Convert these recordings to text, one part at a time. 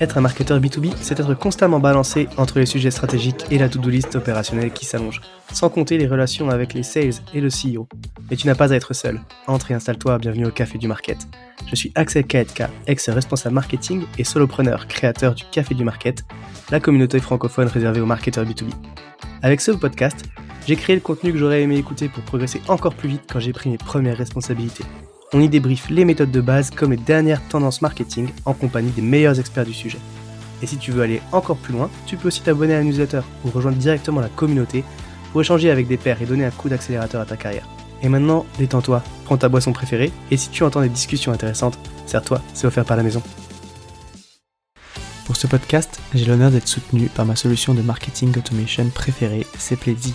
Être un marketeur B2B, c'est être constamment balancé entre les sujets stratégiques et la to-do list opérationnelle qui s'allonge, sans compter les relations avec les sales et le CEO. Mais tu n'as pas à être seul. Entre et installe-toi, bienvenue au Café du Market. Je suis Axel Kaetka, ex-responsable marketing et solopreneur, créateur du Café du Market, la communauté francophone réservée aux marketeurs B2B. Avec ce podcast, j'ai créé le contenu que j'aurais aimé écouter pour progresser encore plus vite quand j'ai pris mes premières responsabilités. On y débriefe les méthodes de base comme les dernières tendances marketing en compagnie des meilleurs experts du sujet. Et si tu veux aller encore plus loin, tu peux aussi t'abonner à la newsletter ou rejoindre directement la communauté pour échanger avec des pairs et donner un coup d'accélérateur à ta carrière. Et maintenant, détends-toi, prends ta boisson préférée et si tu entends des discussions intéressantes, sers-toi, c'est offert par la maison. Pour ce podcast, j'ai l'honneur d'être soutenu par ma solution de marketing automation préférée, Sepledzi.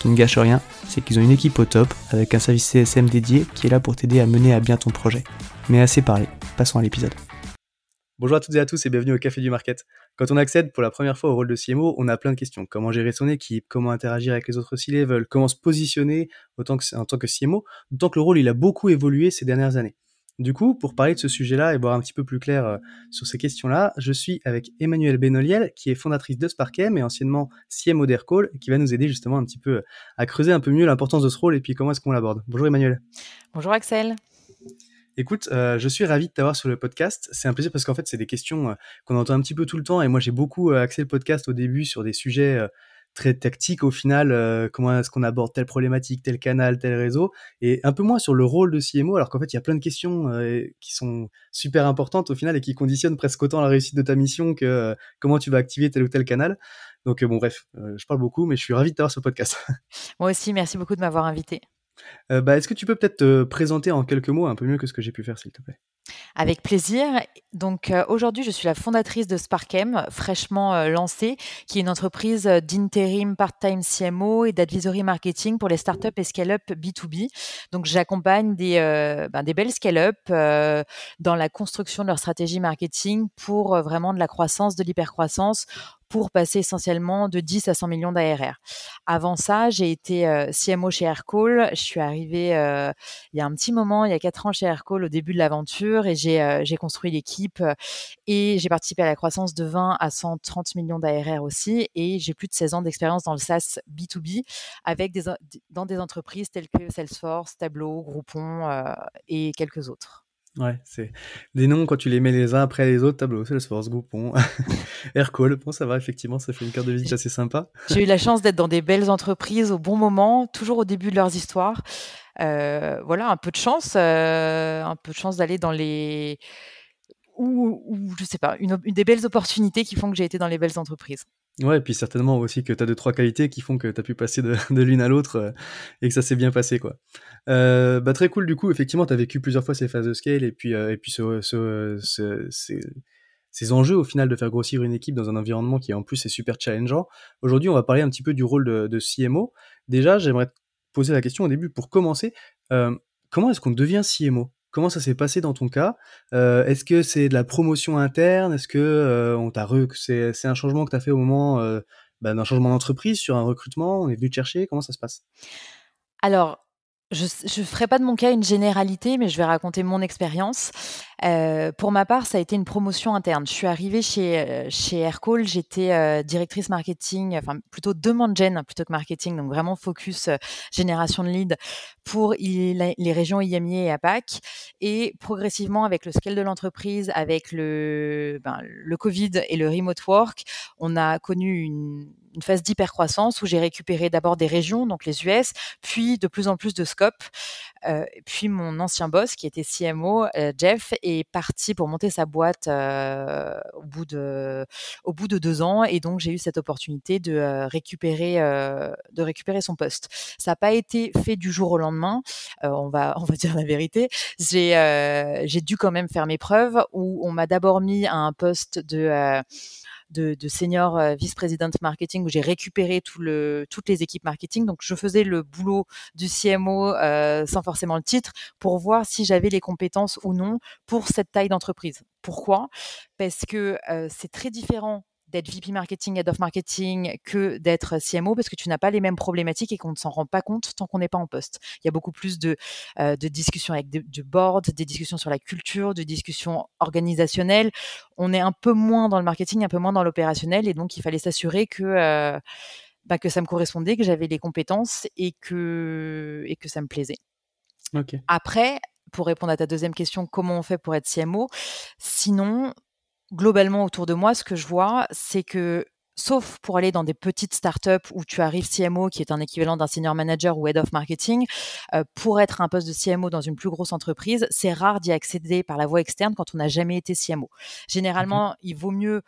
Qui ne gâche rien, c'est qu'ils ont une équipe au top avec un service CSM dédié qui est là pour t'aider à mener à bien ton projet. Mais assez parlé, passons à l'épisode. Bonjour à toutes et à tous et bienvenue au Café du Market. Quand on accède pour la première fois au rôle de CMO, on a plein de questions. Comment gérer son équipe? Comment interagir avec les autres C-level Comment se positionner en tant que CMO D'autant que le rôle il a beaucoup évolué ces dernières années. Du coup, pour parler de ce sujet-là et voir un petit peu plus clair euh, sur ces questions-là, je suis avec Emmanuelle Benoliel, qui est fondatrice de Sparkem et anciennement CMO d'Aircall, qui va nous aider justement un petit peu à creuser un peu mieux l'importance de ce rôle et puis comment est-ce qu'on l'aborde. Bonjour Emmanuelle. Bonjour Axel. Écoute, euh, je suis ravi de t'avoir sur le podcast. C'est un plaisir parce qu'en fait, c'est des questions euh, qu'on entend un petit peu tout le temps. Et moi, j'ai beaucoup euh, axé le podcast au début sur des sujets très tactiques au final. comment est-ce qu'on aborde telle problématique, tel canal, tel réseau. Et un peu moins sur le rôle de CMO, alors qu'en fait, il y a plein de questions qui sont super importantes au final et qui conditionnent presque autant la réussite de ta mission que comment tu vas activer tel ou tel canal. Donc, bon, bref, je parle beaucoup, mais je suis ravi de t'avoir sur podcast. Moi aussi, merci beaucoup de m'avoir invité. Euh, bah, est-ce que tu peux peut-être te présenter en quelques mots un peu mieux que ce que j'ai pu faire, s'il te plaît? Avec plaisir. Donc euh, aujourd'hui, je suis la fondatrice de Sparkem, fraîchement euh, lancée, qui est une entreprise d'intérim part-time CMO et d'advisory marketing pour les startups et scale-up B2B. Donc j'accompagne des, ben, des belles scale-up dans la construction de leur stratégie marketing pour vraiment de la croissance, de l'hypercroissance pour passer essentiellement de 10 à 100 millions d'ARR. Avant ça, j'ai été euh, CMO chez Aircall. Je suis arrivée euh, il y a un petit moment, il y a quatre ans chez Aircall au début de l'aventure et j'ai euh, construit l'équipe et j'ai participé à la croissance de 20 à 130 millions d'ARR aussi et j'ai plus de 16 ans d'expérience dans le SaaS B2B avec des, dans des entreprises telles que Salesforce, Tableau, Groupon et quelques autres. Ouais, c'est des noms quand tu les mets les uns après les autres, tableau, Salesforce, Groupon, Aircall, bon ça va effectivement, ça fait une carte de visite assez sympa. J'ai eu la chance d'être dans des belles entreprises au bon moment, toujours au début de leurs histoires. Euh, voilà, un peu de chance, euh, un peu de chance d'aller dans les ou, je sais pas, une, des belles opportunités qui font que j'ai été dans les belles entreprises. Ouais, et puis certainement aussi que tu as deux, trois qualités qui font que tu as pu passer de, l'une à l'autre euh, et que ça s'est bien passé, quoi. Euh, bah, très cool, du coup, effectivement, tu as vécu plusieurs fois ces phases de scale et puis, euh, et puis ce, ce, ce, ces, enjeux, au final, de faire grossir une équipe dans un environnement qui, en plus, est super challengeant. Aujourd'hui, on va parler un petit peu du rôle de, de CMO. Déjà, j'aimerais te poser la question au début, pour commencer, comment est-ce qu'on devient CMO Comment ça s'est passé dans ton cas? Euh, Est-ce que c'est de la promotion interne? Est-ce que euh, on t'a c'est, c'est un changement que tu as fait au moment euh, bah, d'un changement d'entreprise sur un recrutement? On est venu te chercher? Comment ça se passe? Alors, je ne ferai pas de mon cas une généralité, mais je vais raconter mon expérience. Euh, pour ma part, ça a été une promotion interne. Je suis arrivée chez, euh, chez Aircall, j'étais euh, directrice marketing, enfin plutôt demande gen plutôt que marketing, donc vraiment focus génération de leads pour les régions IMI et APAC. Et progressivement, avec le scale de l'entreprise, avec le, ben, le Covid et le remote work, on a connu une une phase d'hypercroissance où j'ai récupéré d'abord des régions, donc les US, puis de plus en plus de scope. Euh, puis mon ancien boss, qui était CMO, euh, Jeff, est parti pour monter sa boîte euh, au, bout de, au bout de deux ans. Et donc, j'ai eu cette opportunité de, récupérer, de récupérer son poste. Ça n'a pas été fait du jour au lendemain, on, va, on va dire la vérité. J'ai j'ai dû quand même faire mes preuves, où on m'a d'abord mis à un poste de de, senior euh, vice-présidente marketing où j'ai récupéré toutes les équipes marketing. Donc, je faisais le boulot du CMO euh, sans forcément le titre pour voir si j'avais les compétences ou non pour cette taille d'entreprise. Pourquoi? Parce que euh, c'est très différent d'être VP marketing, head of marketing que d'être CMO parce que tu n'as pas les mêmes problématiques et qu'on ne s'en rend pas compte tant qu'on n'est pas en poste. Il y a beaucoup plus de, euh, de discussions avec du board, des discussions sur la culture, de discussions organisationnelles. On est un peu moins dans le marketing, un peu moins dans l'opérationnel et donc il fallait s'assurer que euh, bah, que ça me correspondait, que j'avais les compétences et que et que ça me plaisait. Après, pour répondre à ta deuxième question, comment on fait pour être CMO Sinon, globalement autour de moi, ce que je vois, c'est que sauf pour aller dans des petites startups où tu arrives CMO, qui est un équivalent d'un senior manager ou head of marketing, euh, pour être un poste de CMO dans une plus grosse entreprise, c'est rare d'y accéder par la voie externe quand on n'a jamais été CMO. Généralement, il vaut mieux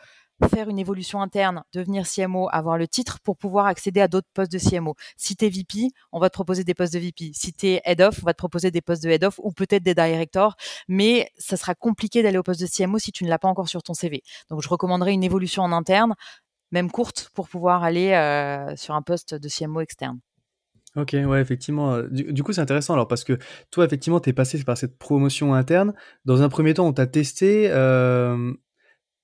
faire une évolution interne, devenir CMO, avoir le titre pour pouvoir accéder à d'autres postes de CMO. Si tu es VP, on va te proposer des postes de VP. Si tu es head of, on va te proposer des postes de head of ou peut-être des directors, mais ça sera compliqué d'aller au poste de CMO si tu ne l'as pas encore sur ton CV. Donc je recommanderais une évolution en interne, même courte, pour pouvoir aller euh, sur un poste de CMO externe. Ok, ouais, effectivement. Du, coup, c'est intéressant alors parce que toi, effectivement, tu es passé par cette promotion interne. Dans un premier temps, on t'a testé. Euh,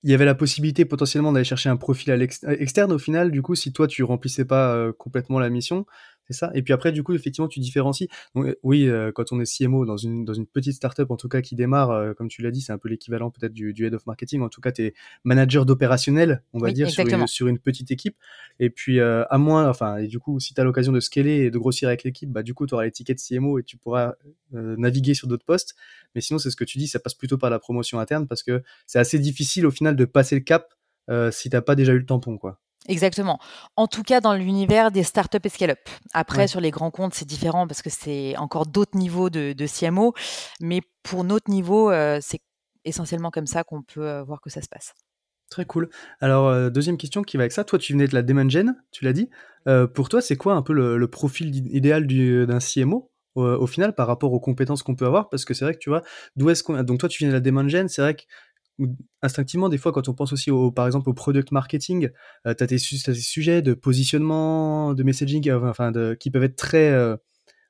il y avait la possibilité potentiellement d'aller chercher un profil à externe au final, du coup, si toi tu remplissais pas euh, complètement la mission. C'est ça. Et puis après, du coup, effectivement, tu différencies. Donc, euh, oui, euh, quand on est CMO dans une, dans une petite startup, en tout cas, qui démarre, euh, comme tu l'as dit, c'est un peu l'équivalent peut-être du, du, head of marketing. En tout cas, tu es manager d'opérationnel, on va dire, sur une, sur une, petite équipe. Et puis, à moins, enfin, et du coup, si tu as l'occasion de scaler et de grossir avec l'équipe, bah, du coup, tu auras l'étiquette CMO et tu pourras naviguer sur d'autres postes. Mais sinon, c'est ce que tu dis, ça passe plutôt par la promotion interne parce que c'est assez difficile au final de passer le cap si t'as pas déjà eu le tampon, quoi. Exactement. En tout cas, dans l'univers des startups et scale-up. Après, sur les grands comptes, c'est différent parce que c'est encore d'autres niveaux de, CMO. Mais pour notre niveau, euh, c'est essentiellement comme ça qu'on peut euh, voir que ça se passe. Très cool. Alors, euh, deuxième question qui va avec ça. Toi, tu venais de la Demand Gen, tu l'as dit. pour toi, c'est quoi un peu le, profil idéal d'un CMO au final par rapport aux compétences qu'on peut avoir? Parce que c'est vrai que tu vois, d'où est-ce qu'on. Donc, toi, tu viens de la Demand Gen, c'est vrai que instinctivement, des fois, quand on pense aussi au, par exemple au product marketing, euh, tu as, tes sujets de positionnement, de messaging, euh, enfin, de, qui peuvent être très, euh,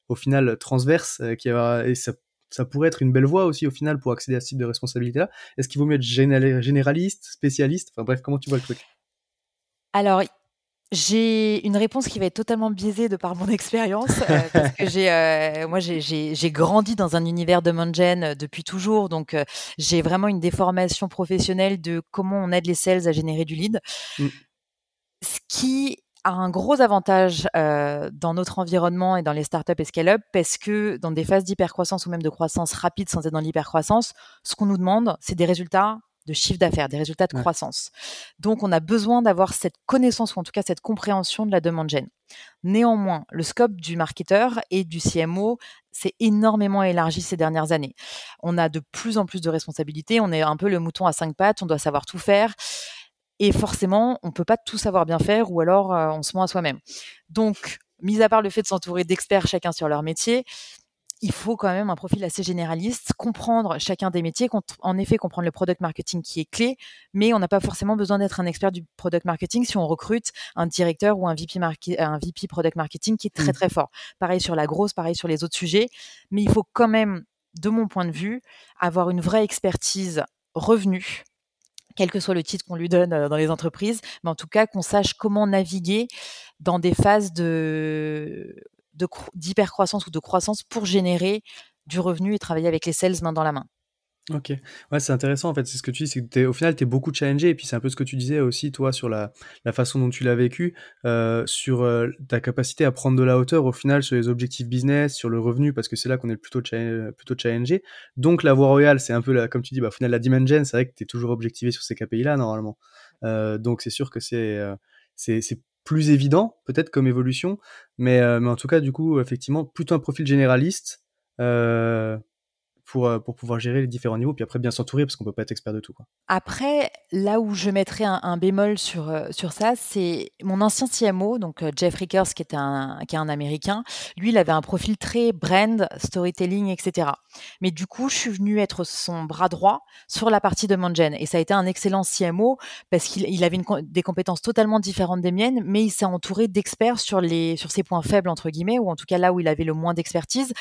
au final, transverses, qui, et ça, ça, pourrait être une belle voie aussi, au final, pour accéder à ce type de responsabilité-là. Est-ce qu'il vaut mieux être généraliste, spécialiste? Enfin bref, comment tu vois le truc? Alors, j'ai une réponse qui va être totalement biaisée de par mon expérience, euh, parce que j'ai, euh, moi, j'ai grandi dans un univers de Mongen euh, depuis toujours, donc j'ai vraiment une déformation professionnelle de comment on aide les sales à générer du lead. Mm. Ce qui a un gros avantage dans notre environnement et dans les startups et scale-up, parce que dans des phases d'hypercroissance ou même de croissance rapide sans être dans l'hypercroissance, ce qu'on nous demande, c'est des résultats de chiffre d'affaires, des résultats de croissance. Donc, on a besoin d'avoir cette connaissance ou en tout cas cette compréhension de la demande gène. Néanmoins, le scope du marketeur et du CMO s'est énormément élargi ces dernières années. On a de plus en plus de responsabilités, on est un peu le mouton à cinq pattes, on doit savoir tout faire. Et forcément, on ne peut pas tout savoir bien faire ou alors euh, on se ment à soi-même. Donc, mis à part le fait de s'entourer d'experts chacun sur leur métier, il faut quand même un profil assez généraliste, comprendre chacun des métiers, en effet comprendre le product marketing qui est clé, mais on n'a pas forcément besoin d'être un expert du product marketing si on recrute un directeur ou un VP, un VP product marketing qui est très mmh. très fort. Pareil sur la grosse, pareil sur les autres sujets, mais il faut quand même, de mon point de vue, avoir une vraie expertise revenu, quel que soit le titre qu'on lui donne euh, dans les entreprises, mais en tout cas qu'on sache comment naviguer dans des phases de d'hypercroissance ou de croissance pour générer du revenu et travailler avec les sales main dans la main. Ok, ouais, c'est intéressant en fait. C'est ce que tu dis, c'est que au final, tu es beaucoup challengé. Et puis, c'est un peu ce que tu disais aussi, toi, sur la, la façon dont tu l'as vécu, euh, sur euh, ta capacité à prendre de la hauteur au final sur les objectifs business, sur le revenu, parce que c'est là qu'on est plutôt, plutôt challengé. Donc, la voie royale, c'est un peu, la, comme tu dis, bah, au final, la dimension, c'est vrai que tu es toujours objectivé sur ces KPI-là, normalement. Euh, donc, c'est sûr que c'est c'est plus évident, peut-être comme évolution, mais, mais en tout cas, du coup, effectivement, plutôt un profil généraliste pour, pour pouvoir gérer les différents niveaux, puis après bien s'entourer parce qu'on peut pas être expert de tout. Quoi. Après, là où je mettrais un, bémol sur, sur ça, c'est mon ancien CMO, donc Jeff Rickers, qui, était un, qui est un Américain. Lui, il avait un profil très brand, storytelling, etc. Mais du coup, je suis venue être son bras droit sur la partie de Mongen. Et ça a été un excellent CMO parce qu'il avait une, des compétences totalement différentes des miennes, mais il s'est entouré d'experts sur, les, sur ses points faibles, entre guillemets, ou en tout cas là où il avait le moins d'expertise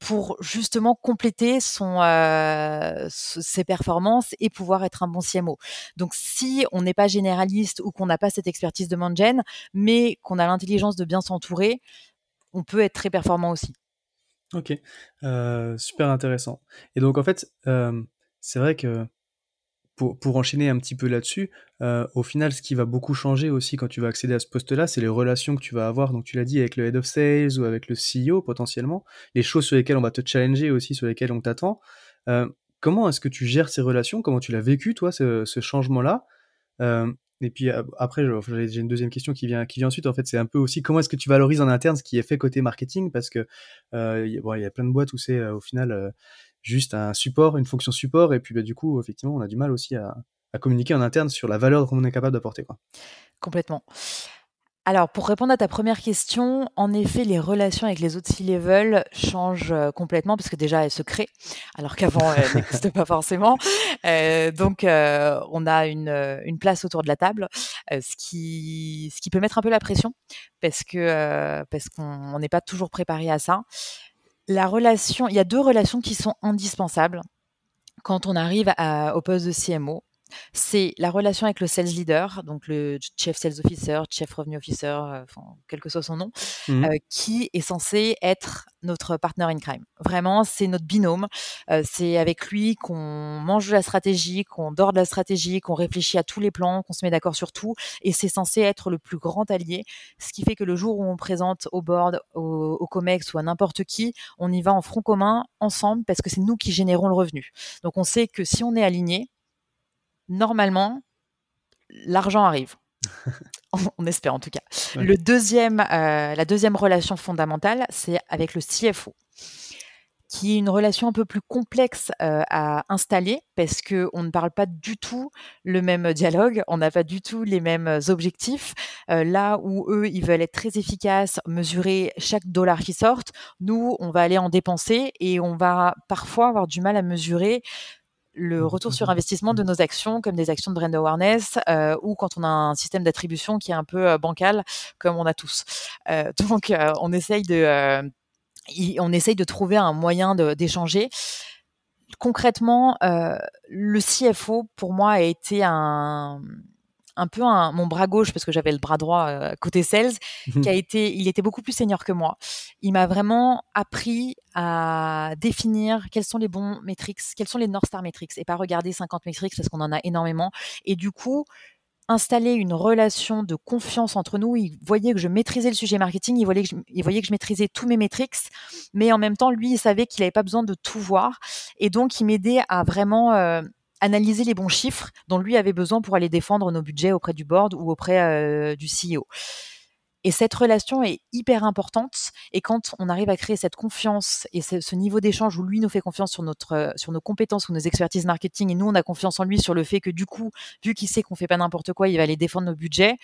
pour justement compléter euh, ses performances et pouvoir être un bon CMO. Donc, si on n'est pas généraliste ou qu'on n'a pas cette expertise de Mangen, mais qu'on a l'intelligence de bien s'entourer, on peut être très performant aussi. Ok, euh, super intéressant. Et donc, en fait, euh, c'est vrai que pour, enchaîner un petit peu là-dessus, euh, au final, ce qui va beaucoup changer aussi quand tu vas accéder à ce poste-là, c'est les relations que tu vas avoir, donc tu l'as dit, avec le head of sales ou avec le CEO potentiellement, les choses sur lesquelles on va te challenger aussi, sur lesquelles on t'attend. Euh, comment est-ce que tu gères ces relations? Comment tu l'as vécu, toi, ce, changement-là? Euh, Et puis après, j'ai une deuxième question qui vient, qui vient ensuite. En fait, c'est un peu aussi comment est-ce que tu valorises en interne ce qui est fait côté marketing? Parce que il y a plein de boîtes où c'est au final juste un support, une fonction support, et puis bah, du coup, effectivement, on a du mal aussi à, communiquer en interne sur la valeur qu'on est capable d'apporter. Complètement. Alors, pour répondre à ta première question, en effet, les relations avec les autres C-level changent euh, complètement parce que déjà, elles se créent, alors qu'avant, elles n'existaient pas forcément. Euh, donc, euh, on a une, place autour de la table, ce, qui, ce qui peut mettre un peu la pression parce que parce qu'on n'est pas toujours préparé à ça la relation, il y a deux relations qui sont indispensables quand on arrive au poste de CMO c'est la relation avec le sales leader, donc le chief sales officer, chief revenue officer, euh, quel que soit son nom, mmh euh, qui est censé être notre partner in crime. Vraiment, c'est notre binôme. Euh, c'est avec lui qu'on mange de la stratégie, qu'on dort de la stratégie, qu'on réfléchit à tous les plans, qu'on se met d'accord sur tout. Et c'est censé être le plus grand allié, ce qui fait que le jour où on présente au board, au, au COMEX ou à n'importe qui, on y va en front commun, ensemble, parce que c'est nous qui générons le revenu. Donc on sait que si on est aligné, normalement, l'argent arrive. on espère en tout cas. Le deuxième, euh, la deuxième relation fondamentale, c'est avec le CFO qui est une relation un peu plus complexe euh, à installer parce que on ne parle pas du tout le même dialogue, on n'a pas du tout les mêmes objectifs. Euh, là où eux, ils veulent être très efficaces, mesurer chaque dollar qui sort, nous, on va aller en dépenser et on va parfois avoir du mal à mesurer le mmh, retour sur mmh, investissement de mmh. nos actions, comme des actions de brand awareness, euh, ou quand on a un système d'attribution qui est un peu euh, bancal, comme on a tous. Euh, donc, on essaye de, on essaye de trouver un moyen d'échanger. Concrètement, le CFO pour moi a été un un peu mon bras gauche parce que j'avais le bras droit euh, côté sales, qui a été, il était beaucoup plus senior que moi. Il m'a vraiment appris à définir quels sont les bons métriques, quels sont les North Star metrics et pas regarder 50 métriques parce qu'on en a énormément. Et du coup, installer une relation de confiance entre nous. Il voyait que je maîtrisais le sujet marketing, il voyait que je, il voyait que je maîtrisais tous mes métriques, mais en même temps, lui, il savait qu'il n'avait pas besoin de tout voir. Et donc, il m'aidait à vraiment euh, analyser les bons chiffres dont lui avait besoin pour aller défendre nos budgets auprès du board ou auprès euh, du CEO. Et cette relation est hyper importante. Et quand on arrive à créer cette confiance et ce, niveau d'échange où lui nous fait confiance sur notre, sur nos compétences ou nos expertises marketing et nous on a confiance en lui sur le fait que du coup, vu qu'il sait qu'on fait pas n'importe quoi, il va aller défendre nos budgets,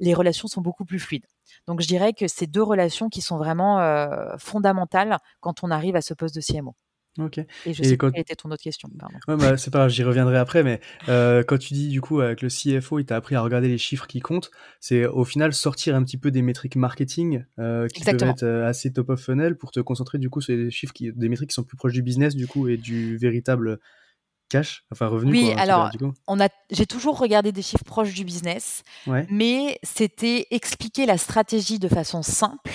les relations sont beaucoup plus fluides. Donc je dirais que c'est deux relations qui sont vraiment euh, fondamentales quand on arrive à ce poste de CMO. Ok. Et je sais quand... quelle était ton autre question. Ouais, bah, c'est pas grave, j'y reviendrai après, mais euh, quand tu dis du coup avec le CFO, il t'a appris à regarder les chiffres qui comptent, c'est au final sortir un petit peu des métriques marketing euh, qui peuvent être euh, assez top of funnel pour te concentrer du coup sur des chiffres qui, des métriques qui sont plus proches du business du coup et du véritable cash, enfin revenu. Oui, alors on a, j'ai toujours regardé des chiffres proches du business, mais c'était expliquer la stratégie de façon simple,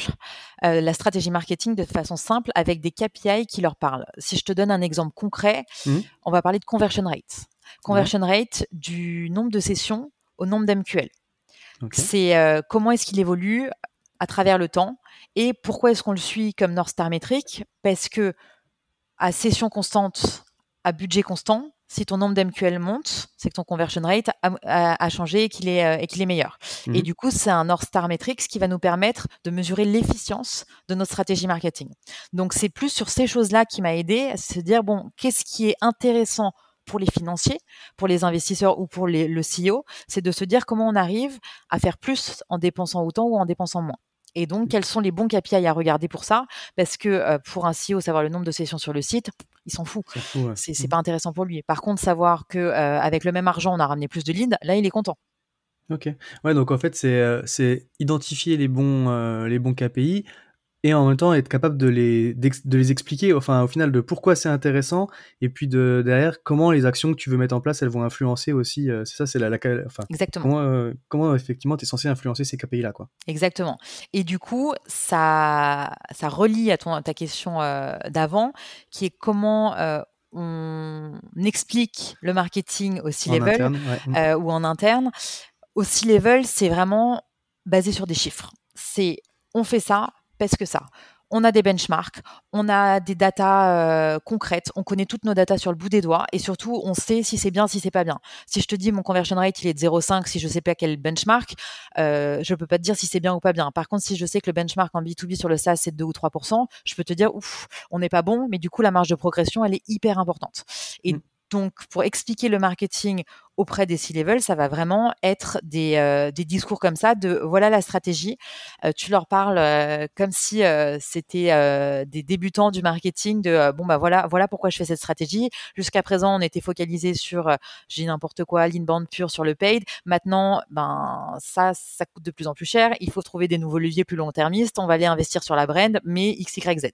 euh, la stratégie marketing de façon simple avec des KPI qui leur parlent. Si je te donne un exemple concret, mmh. on va parler de conversion rate. Conversion rate du nombre de sessions au nombre d'MQL. C'est euh, comment est-ce qu'il évolue à travers le temps et pourquoi est-ce qu'on le suit comme North Star métrique Parce que à session constante, à budget constant, si ton nombre d'MQL monte, c'est que ton conversion rate a, changé et qu'il est, euh, est meilleur. Et mmh. du coup, c'est un North Star Metrics qui va nous permettre de mesurer l'efficience de notre stratégie marketing. Donc, c'est plus sur ces choses-là qui m'a aidé à se dire, bon, qu'est-ce qui est intéressant pour les financiers, pour les investisseurs ou pour le CEO, c'est de se dire comment on arrive à faire plus en dépensant autant ou en dépensant moins. Et donc, mmh. quels sont les bons KPI à regarder pour ça? Parce que euh, pour un CEO, savoir le nombre de sessions sur le site, il s'en fout. C'est mmh. pas intéressant pour lui. Par contre, savoir que euh, avec le même argent, on a ramené plus de leads, là, il est content. Ok. Ouais, donc en fait, c'est euh, identifier les bons, les bons KPI, et en même temps être capable de les, de les expliquer, enfin au final de pourquoi c'est intéressant, et puis de derrière comment les actions que tu veux mettre en place elles vont influencer aussi. Euh, c'est ça, c'est la, la, enfin, Exactement. Comment, euh, comment effectivement tu es censé influencer ces KPI là quoi. Exactement. Et du coup ça ça relie à ton ta question euh, d'avant, qui est comment on explique le marketing au C-level ou en interne. Au C-level, c'est vraiment basé sur des chiffres. C'est on fait ça, parce que ça. On a des benchmarks, on a des datas euh, concrètes, on connaît toutes nos datas sur le bout des doigts et surtout on sait si c'est bien, si c'est pas bien. Si je te dis mon conversion rate il est de 0,5, si je sais pas quel benchmark, euh, je peux pas te dire si c'est bien ou pas bien. Par contre, si je sais que le benchmark en B2B sur le SaaS c'est de 2 ou 3%, je peux te dire ouf, on n'est pas bon, mais du coup la marge de progression elle est hyper importante. Et mmh. Donc, pour expliquer le marketing auprès des C-level, ça va vraiment être des, euh, des, discours comme ça de voilà la stratégie. Euh, tu leur parles euh, comme si c'était des débutants du marketing de bon bah voilà voilà pourquoi je fais cette stratégie. Jusqu'à présent, on était focalisé sur j'ai n'importe quoi l'inbound pure sur le paid. Maintenant, ben ça ça coûte de plus en plus cher. Il faut trouver des nouveaux leviers plus long-termistes. On va aller investir sur la brand, mais x y z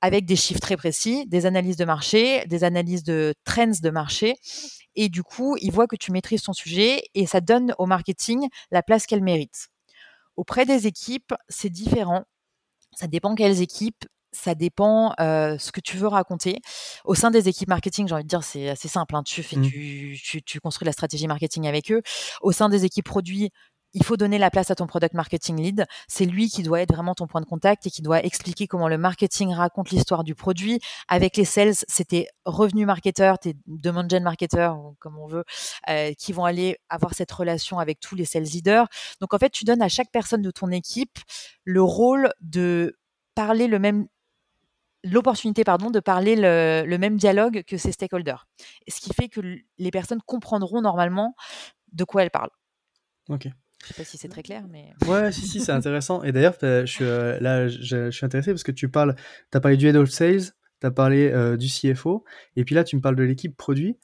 avec des chiffres très précis, des analyses de marché, des analyses de trends de marché. Et du coup, ils voient que tu maîtrises ton sujet et ça donne au marketing la place qu'elle mérite. Auprès des équipes, c'est différent. Ça dépend quelles équipes, ça dépend euh, ce que tu veux raconter. Au sein des équipes marketing, j'ai envie de dire, c'est assez simple. Hein. Tu, fais, mmh. tu, tu, construis la stratégie marketing avec eux. Au sein des équipes produits, il faut donner la place à ton product marketing lead. C'est lui qui doit être vraiment ton point de contact et qui doit expliquer comment le marketing raconte l'histoire du produit. Avec les sales, c'était revenu marketeur, tes demand gen marketeur, comme on veut, euh, qui vont aller avoir cette relation avec tous les sales leaders. Donc en fait, tu donnes à chaque personne de ton équipe le rôle de parler le même l'opportunité pardon de parler le, le, même dialogue que ses stakeholders ce qui fait que les personnes comprendront normalement de quoi elles parlent ok je sais pas si c'est très clair, mais. Ouais, si, si, c'est intéressant. Et d'ailleurs, je suis, euh, là, je, suis intéressé parce que tu parles, as parlé du head of sales, tu as parlé euh, du CFO, et puis là, tu me parles de l'équipe produit.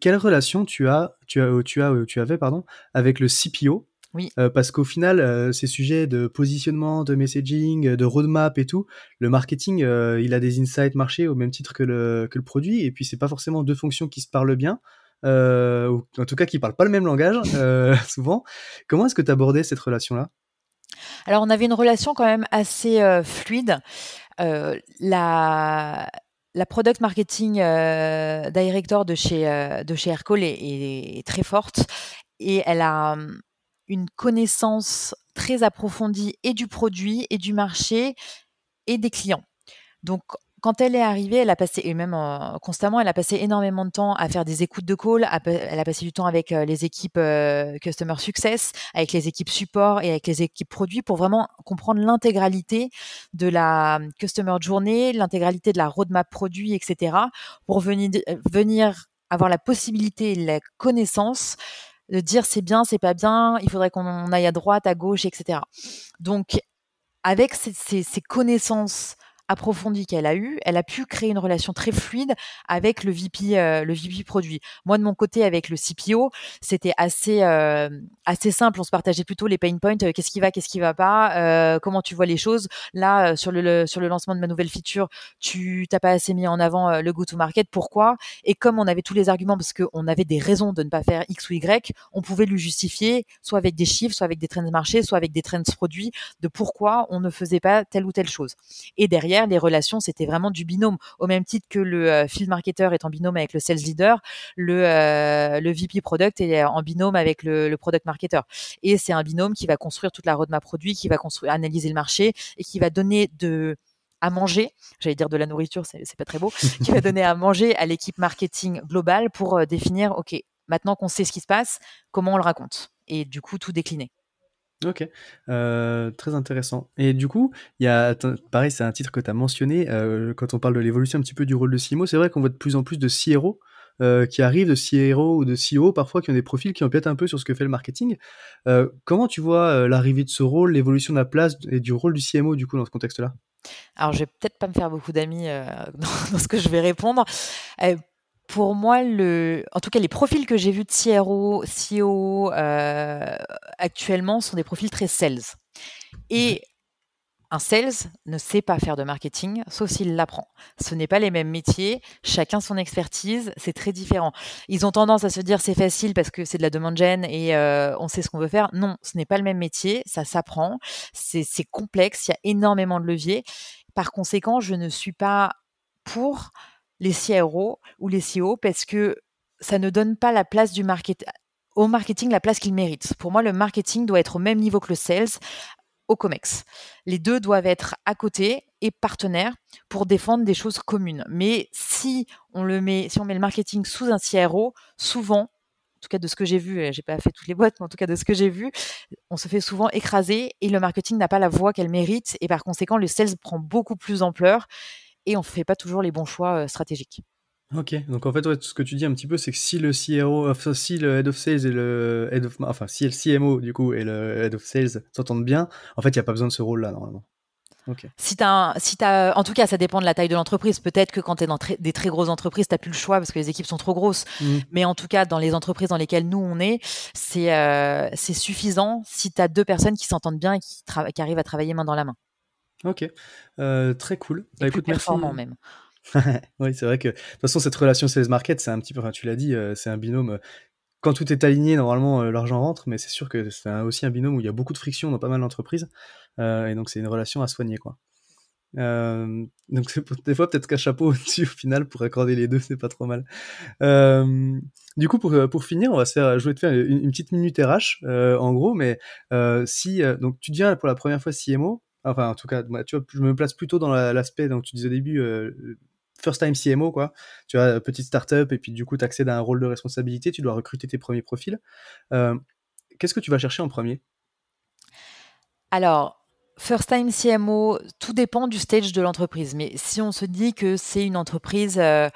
Quelle relation tu as, tu as, tu as, tu avais, pardon, avec le CPO oui. Euh, parce qu'au final, ces sujets de positionnement, de messaging, de roadmap et tout, le marketing, il a des insights marché au même titre que le, que le produit, et puis c'est pas forcément deux fonctions qui se parlent bien. Euh, ou en tout cas qui parlent pas le même langage euh, souvent. Comment est-ce que tu abordais cette relation-là? Alors on avait une relation quand même assez euh, fluide. la la product marketing director de chez de chez Aircall est, est, très forte et elle a hum, une connaissance très approfondie et du produit et du marché et des clients. Donc quand elle est arrivée, elle a passé, et même euh, constamment, elle a passé énormément de temps à faire des écoutes de call. Elle a passé du temps avec euh, les équipes euh, Customer Success, avec les équipes support et avec les équipes produits pour vraiment comprendre l'intégralité de la Customer Journey, l'intégralité de la roadmap produit, etc. pour venir, avoir la possibilité et la connaissance de dire c'est bien, c'est pas bien, il faudrait qu'on aille à droite, à gauche, etc. Donc, avec ces connaissances approfondie qu'elle a eue, elle a pu créer une relation très fluide avec le VP, euh, le VP produit. Moi, de mon côté, avec le CPO, c'était assez, euh, assez simple. On se partageait plutôt les pain points. Euh, qu'est-ce qui va, qu'est-ce qui va pas, comment tu vois les choses. Là, sur le, sur le lancement de ma nouvelle feature, tu t'as pas assez mis en avant le go-to-market. Pourquoi? Et comme on avait tous les arguments, parce qu'on avait des raisons de ne pas faire X ou Y, on pouvait lui justifier, soit avec des chiffres, soit avec des trends de marché, soit avec des trends produits, de pourquoi on ne faisait pas telle ou telle chose. Et derrière, les relations, c'était vraiment du binôme. Au même titre que le euh, field marketer est en binôme avec le sales leader, le, euh, le VP product est en binôme avec le, product marketer. Et c'est un binôme qui va construire toute la roadmap produit, qui va construire, analyser le marché et qui va donner de à manger, j'allais dire de la nourriture, c'est pas très beau, qui va donner à manger à l'équipe marketing globale pour définir, OK, maintenant qu'on sait ce qui se passe, comment on le raconte Et du coup, tout décliner. Ok, très intéressant. Et du coup, il y a, pareil, c'est un titre que tu as mentionné quand on parle de l'évolution un petit peu du rôle de CMO. C'est vrai qu'on voit de plus en plus de CRO qui arrivent, de CRO ou de CEO parfois, qui ont des profils qui empiètent un peu sur ce que fait le marketing. comment tu vois l'arrivée de ce rôle, l'évolution de la place et du rôle du CMO du coup dans ce contexte-là? Alors, je vais peut-être pas me faire beaucoup d'amis dans, ce que je vais répondre pour moi, le, en tout cas, les profils que j'ai vus de CRO, CEO euh, actuellement sont des profils très sales. Et un sales ne sait pas faire de marketing, sauf s'il l'apprend. Ce n'est pas les mêmes métiers, chacun son expertise, c'est très différent. Ils ont tendance à se dire c'est facile parce que c'est de la demande gêne et euh, on sait ce qu'on veut faire. Non, ce n'est pas le même métier, ça s'apprend, c'est complexe, il y a énormément de leviers. Par conséquent, je ne suis pas pour les CRO ou les CEO parce que ça ne donne pas la place du market au marketing la place qu'il mérite. Pour moi, le marketing doit être au même niveau que le sales au COMEX. Les deux doivent être à côté et partenaires pour défendre des choses communes. Mais si on le met, si on met le marketing sous un CRO, souvent, en tout cas de ce que j'ai vu, j'ai pas fait toutes les boîtes, mais en tout cas de ce que j'ai vu, on se fait souvent écraser et le marketing n'a pas la voix qu'elle mérite et par conséquent le sales prend beaucoup plus d'ampleur et on ne fait pas toujours les bons choix stratégiques. Ok, donc en fait, ce que tu dis un petit peu, c'est que si le CRO, si le head of sales et le head of, enfin, si le CMO du coup et le head of sales s'entendent bien, en fait, il n'y a pas besoin de ce rôle-là normalement. Ok. Si tu si as, en tout cas, ça dépend de la taille de l'entreprise. Peut-être que quand tu es dans des très grosses entreprises, tu n'as plus le choix parce que les équipes sont trop grosses. Mmh. Mais en tout cas, dans les entreprises dans lesquelles nous, on est, c'est euh, suffisant si tu as deux personnes qui s'entendent bien et qui, qui arrivent à travailler main dans la main. Ok, euh, très cool. Bah, écoute, performant même. oui, c'est vrai que de toute façon, cette relation sales market, c'est un petit peu, enfin, tu l'as dit, euh, c'est un binôme. Euh, quand tout est aligné, normalement, l'argent rentre, mais c'est sûr que c'est aussi un binôme où il y a beaucoup de friction dans pas mal d'entreprises. et donc, c'est une relation à soigner, quoi. donc, des fois, peut-être qu'un chapeau au-dessus, au final, pour accorder les deux, c'est pas trop mal. du coup, pour, pour finir, on va se faire, je vais te faire une, une petite minute RH, en gros, mais si, donc, tu deviens pour la première fois CMO, Enfin, en tout cas, tu vois, je me place plutôt dans l'aspect, donc tu disais au début, euh, first time CMO, quoi. Tu as petite startup et puis du coup, tu accèdes à un rôle de responsabilité, tu dois recruter tes premiers profils. Euh, qu'est-ce que tu vas chercher en premier? Alors, first time CMO, tout dépend du stage de l'entreprise. Mais si on se dit que c'est une entreprise, euh,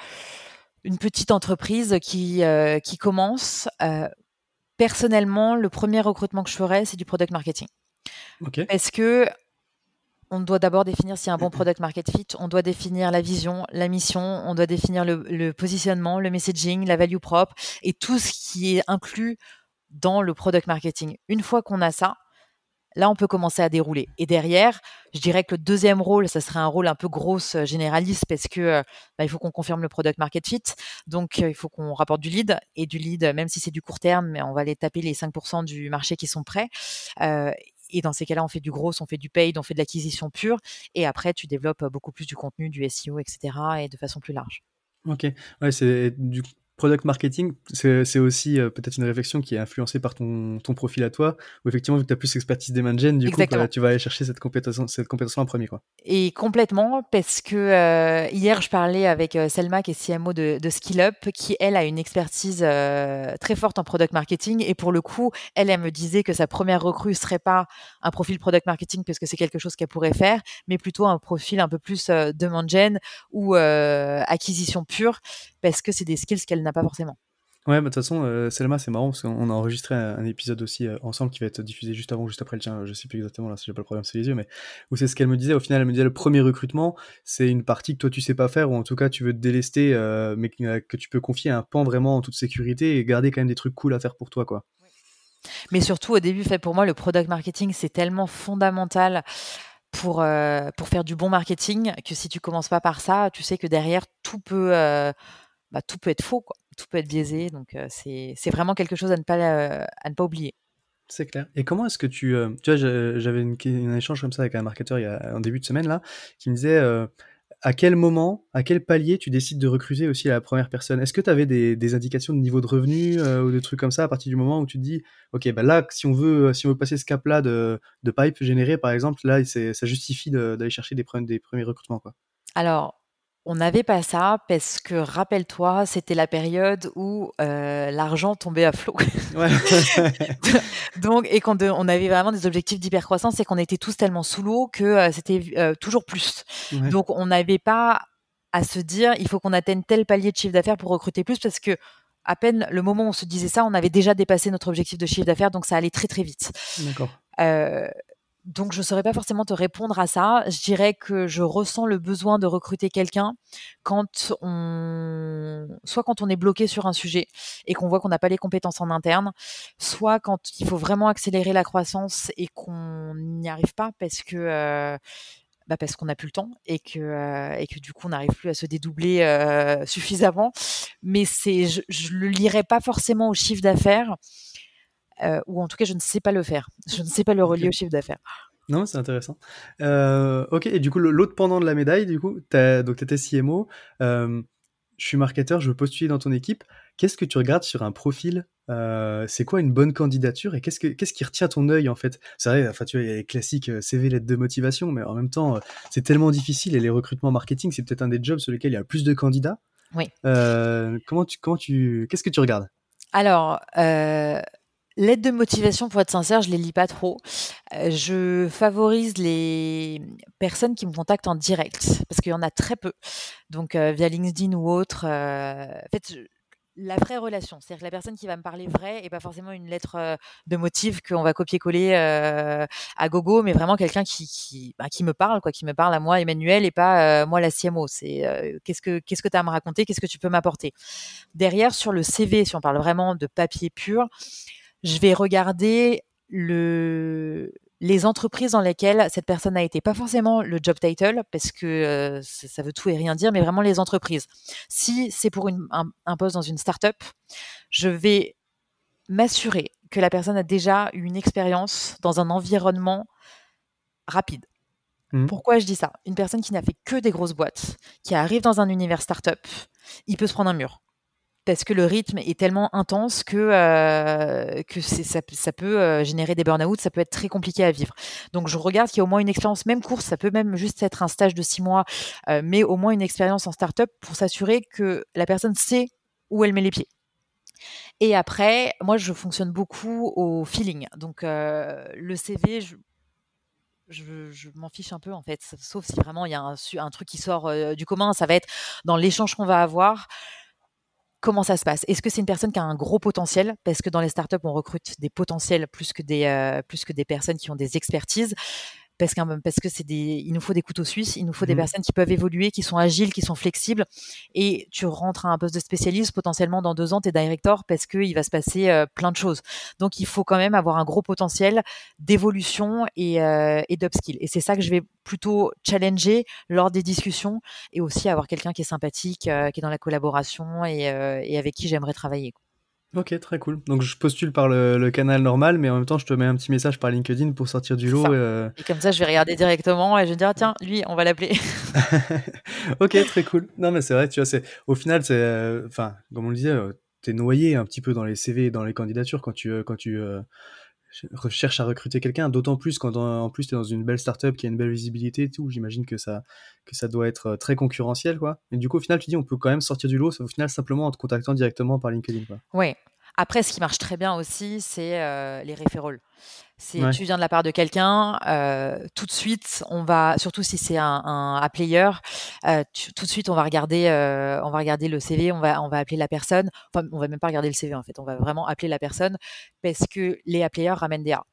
une petite entreprise qui, qui commence, personnellement, le premier recrutement que je ferais, c'est du product marketing. Okay. Parce que on doit d'abord définir s'il y un bon product market fit, on doit définir la vision, la mission, on doit définir le, positionnement, le messaging, la value propre et tout ce qui est inclus dans le product marketing. Une fois qu'on a ça, là, on peut commencer à dérouler. Et derrière, je dirais que le deuxième rôle, ça serait un rôle un peu grosse euh, généraliste parce que euh, bah, il faut qu'on confirme le product market fit. Donc, euh, il faut qu'on rapporte du lead et du lead, même si c'est du court terme, mais on va aller taper les 5% du marché qui sont prêts. Et dans ces cas-là, on fait du gros, on fait du paid, on fait de l'acquisition pure. Et après, tu développes beaucoup plus du contenu, du SEO, etc. et de façon plus large. Ok. Ouais, c'est product marketing, c'est aussi euh, peut-être une réflexion qui est influencée par ton, ton profil à toi, où effectivement, vu que tu as plus d'expertise des gen, du coup, bah, tu vas aller chercher cette compétence, cette compétence en premier. Quoi. Et complètement, parce que euh, hier, je parlais avec euh, Selma, qui est CMO de, de SkillUp, qui, elle, a une expertise très forte en product marketing. Et pour le coup, elle, elle me disait que sa première recrue serait pas un profil product marketing, parce que c'est quelque chose qu'elle pourrait faire, mais plutôt un profil un peu plus demande gen ou acquisition pure, parce que c'est des skills qu'elle n'a pas forcément. Ouais, bah, de toute façon, euh, Selma, c'est marrant parce qu'on a enregistré un, épisode aussi euh, ensemble qui va être diffusé juste avant, juste après le tien. Je sais plus exactement là si j'ai pas le problème sur les yeux, mais où c'est ce qu'elle me disait. Au final, elle me disait le premier recrutement, c'est une partie que toi tu sais pas faire ou en tout cas tu veux te délester, euh, mais que, tu peux confier à un pan vraiment en toute sécurité et garder quand même des trucs cool à faire pour toi, quoi. Mais surtout au début, fait pour moi, le product marketing c'est tellement fondamental pour, pour faire du bon marketing que si tu commences pas par ça, tu sais que derrière tout peut bah, tout peut être faux, quoi. tout peut être biaisé. Donc c'est vraiment quelque chose à ne pas, à ne pas oublier. C'est clair. Et comment est-ce que tu... tu vois, j'avais un échange comme ça avec un marketeur il y a, en début de semaine, là, qui me disait, à quel moment, à quel palier tu décides de recruter aussi la première personne? Est-ce que tu avais des, indications de niveau de revenu euh, ou des trucs comme ça à partir du moment où tu te dis, ok, bah là, si on veut, si on veut passer ce cap-là de, de pipe généré, par exemple, là, ça justifie d'aller chercher des, des premiers recrutements, quoi. Alors, on n'avait pas ça parce que, rappelle-toi, c'était la période où l'argent tombait à flot. Donc, et quand on avait vraiment des objectifs d'hypercroissance et qu'on était tous tellement sous l'eau que c'était toujours plus. Donc, on n'avait pas à se dire il faut qu'on atteigne tel palier de chiffre d'affaires pour recruter plus parce que à peine le moment où on se disait ça, on avait déjà dépassé notre objectif de chiffre d'affaires, donc ça allait très très vite. D'accord. Donc, je ne saurais pas forcément te répondre à ça. Je dirais que je ressens le besoin de recruter quelqu'un quand on, soit quand on est bloqué sur un sujet et qu'on voit qu'on n'a pas les compétences en interne, soit quand il faut vraiment accélérer la croissance et qu'on n'y arrive pas parce que, euh, bah parce qu'on n'a plus le temps et que, euh, et que du coup on n'arrive plus à se dédoubler euh, suffisamment. Mais c'est, je, ne le lirai pas forcément au chiffre d'affaires euh, ou en tout cas je ne sais pas le faire. Je ne sais pas le relier au chiffre d'affaires. Non, c'est intéressant. Euh, ok, et du coup, l'autre pendant de la médaille, du coup, donc tu étais CMO, euh, je suis marketeur, je veux postuler dans ton équipe. Qu'est-ce que tu regardes sur un profil C'est quoi une bonne candidature et qu'est-ce, que, qu'est-ce qui retient ton œil en fait? C'est vrai, enfin, tu vois, il y a les classiques CV, lettre de motivation, mais en même temps, c'est tellement difficile et les recrutements marketing, c'est peut-être un des jobs sur lesquels il y a le plus de candidats. Oui. comment tu, comment tu, qu'est-ce que tu regardes? Alors, L'aide de motivation, pour être sincère, je les lis pas trop. Euh, je favorise les personnes qui me contactent en direct parce qu'il y en a très peu. Donc euh, via LinkedIn ou autre. Euh, en fait, la vraie relation, c'est-à-dire la personne qui va me parler vrai et pas forcément une lettre de motif qu'on va copier-coller à gogo, mais vraiment quelqu'un qui qui, bah, qui me parle, quoi, qui me parle à moi, Emmanuel, et pas moi la CMO. C'est qu'est-ce que qu'est-ce que tu as à me raconter, qu'est-ce que tu peux m'apporter? Derrière, sur le CV, si on parle vraiment de papier pur je vais regarder le, les entreprises dans lesquelles cette personne a été. Pas forcément le job title, parce que euh, ça veut tout et rien dire, mais vraiment les entreprises. Si c'est pour une, un, poste dans une startup, je vais m'assurer que la personne a déjà eu une expérience dans un environnement rapide. Mmh. Pourquoi je dis ça? Une personne qui n'a fait que des grosses boîtes, qui arrive dans un univers startup, il peut se prendre un mur parce que le rythme est tellement intense que, euh, que ça, peut euh, générer des burn-out, ça peut être très compliqué à vivre. Donc je regarde qu'il y a au moins une expérience, même course, ça peut même juste être un stage de six mois, euh, mais au moins une expérience en start-up pour s'assurer que la personne sait où elle met les pieds. Et après, moi, je fonctionne beaucoup au feeling. Donc le CV, je, m'en fiche un peu en fait, sauf si vraiment il y a un truc qui sort du commun, ça va être dans l'échange qu'on va avoir comment ça se passe? Est-ce que c'est une personne qui a un gros potentiel? Parce que dans les startups, on recrute des potentiels plus que des, euh, plus que des personnes qui ont des expertises parce, parce que c'est des, il nous faut des couteaux suisses, il nous faut des mmh. personnes qui peuvent évoluer, qui sont agiles, qui sont flexibles. Et tu rentres à un poste de spécialiste, potentiellement dans deux ans, tu es director parce qu'il va se passer euh, plein de choses. Donc il faut quand même avoir un gros potentiel d'évolution et, euh, et d'upskill. Et c'est ça que je vais plutôt challenger lors des discussions et aussi avoir quelqu'un qui est sympathique, euh, qui est dans la collaboration et, et avec qui j'aimerais travailler. Ok, très cool. Donc je postule par le, canal normal, mais en même temps, je te mets un petit message par LinkedIn pour sortir du lot. Euh. Et, comme ça, je vais regarder directement et je vais dire, tiens, lui, on va l'appeler. ok, très cool. Non, mais c'est vrai, tu vois, c'est au final, c'est, euh, enfin, comme on le disait, euh, tu es noyé un petit peu dans les CV, dans les candidatures quand tu, quand tu cherches à recruter quelqu'un. D'autant plus quand en, plus tu es dans une belle startup qui a une belle visibilité et tout. J'imagine que ça, que ça doit être très concurrentiel, quoi. Et du coup, au final, tu dis, on peut quand même sortir du lot, au final simplement en te contactant directement par LinkedIn, quoi. Oui, après, ce qui marche très bien aussi, c'est euh, les référents. C'est tu viens de la part de quelqu'un, euh, tout de suite, on va, surtout si c'est un, un, player, euh, tout de suite, on va regarder, on va regarder le CV, on va, on va appeler la personne. Enfin, on va même pas regarder le CV en fait, on va vraiment appeler la personne parce que les players ramènent des A.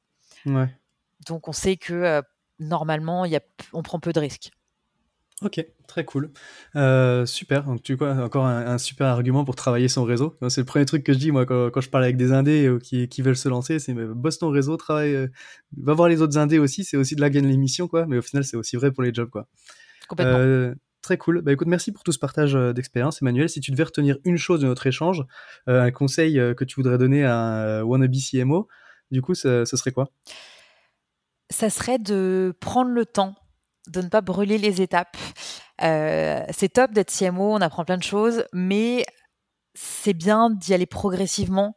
Donc, on sait que normalement, y a, on prend peu de risques. Ok, très cool. Euh, super. Donc, tu vois, encore un, super argument pour travailler son réseau. C'est le premier truc que je dis, moi, quand, je parle avec des indés euh, qui, qui veulent se lancer, c'est bosse ton réseau, travaille, euh, va voir les autres indés aussi. C'est aussi de la gagne l'émission, quoi. Mais au final, c'est aussi vrai pour les jobs, quoi. Complètement. très cool. Bah, écoute, merci pour tout ce partage d'expérience, Emmanuel. Si tu devais retenir une chose de notre échange, un conseil que tu voudrais donner à un wannabe CMO, du coup, ce serait quoi? Ça serait de prendre le temps de ne pas brûler les étapes. c'est top d'être CMO, on apprend plein de choses, mais c'est bien d'y aller progressivement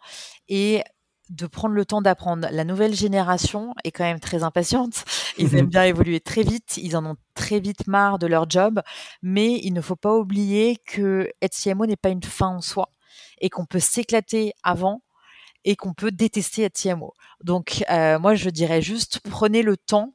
et de prendre le temps d'apprendre. La nouvelle génération est quand même très impatiente. Ils aiment bien évoluer très vite. Ils en ont très vite marre de leur job. Mais il ne faut pas oublier que être CMO n'est pas une fin en soi et qu'on peut s'éclater avant et qu'on peut détester être CMO. Donc, euh, moi, je dirais juste prenez le temps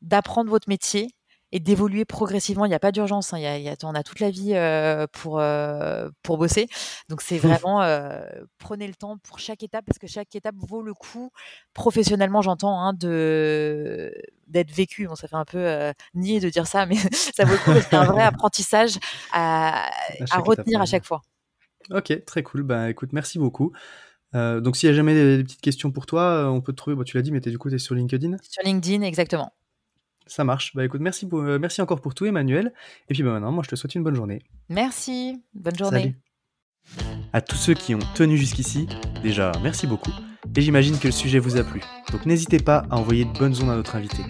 d'apprendre votre métier et d'évoluer progressivement. Il n'y a pas d'urgence. Hein. Il y a, on a toute la vie euh, pour, euh, pour bosser. Donc, c'est vraiment euh, prenez le temps pour chaque étape parce que chaque étape vaut le coup, professionnellement, j'entends, hein, de, d'être vécu. Bon, ça fait un peu nier de dire ça, mais ça vaut le coup c'est un vrai apprentissage à, à, retenir à chaque fois. Ok, très cool. Bah, écoute, merci beaucoup. donc, s'il y a jamais des, petites questions pour toi, on peut te trouver. tu l'as dit, mais es, du coup, tu es sur LinkedIn? Sur LinkedIn, exactement. Ça marche. Bah écoute, merci, euh, merci encore pour tout, Emmanuel. Et puis bah, maintenant, moi, je te souhaite une bonne journée. Merci. Bonne journée. À tous ceux qui ont tenu jusqu'ici, déjà, merci beaucoup. Et j'imagine que le sujet vous a plu. Donc n'hésitez pas à envoyer de bonnes ondes à notre invité.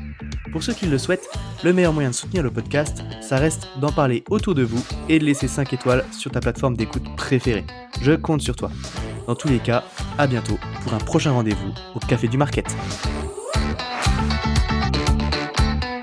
Pour ceux qui le souhaitent, le meilleur moyen de soutenir le podcast, ça reste d'en parler autour de vous et de laisser 5 étoiles sur ta plateforme d'écoute préférée. Je compte sur toi. Dans tous les cas, à bientôt pour un prochain rendez-vous au Café du Market.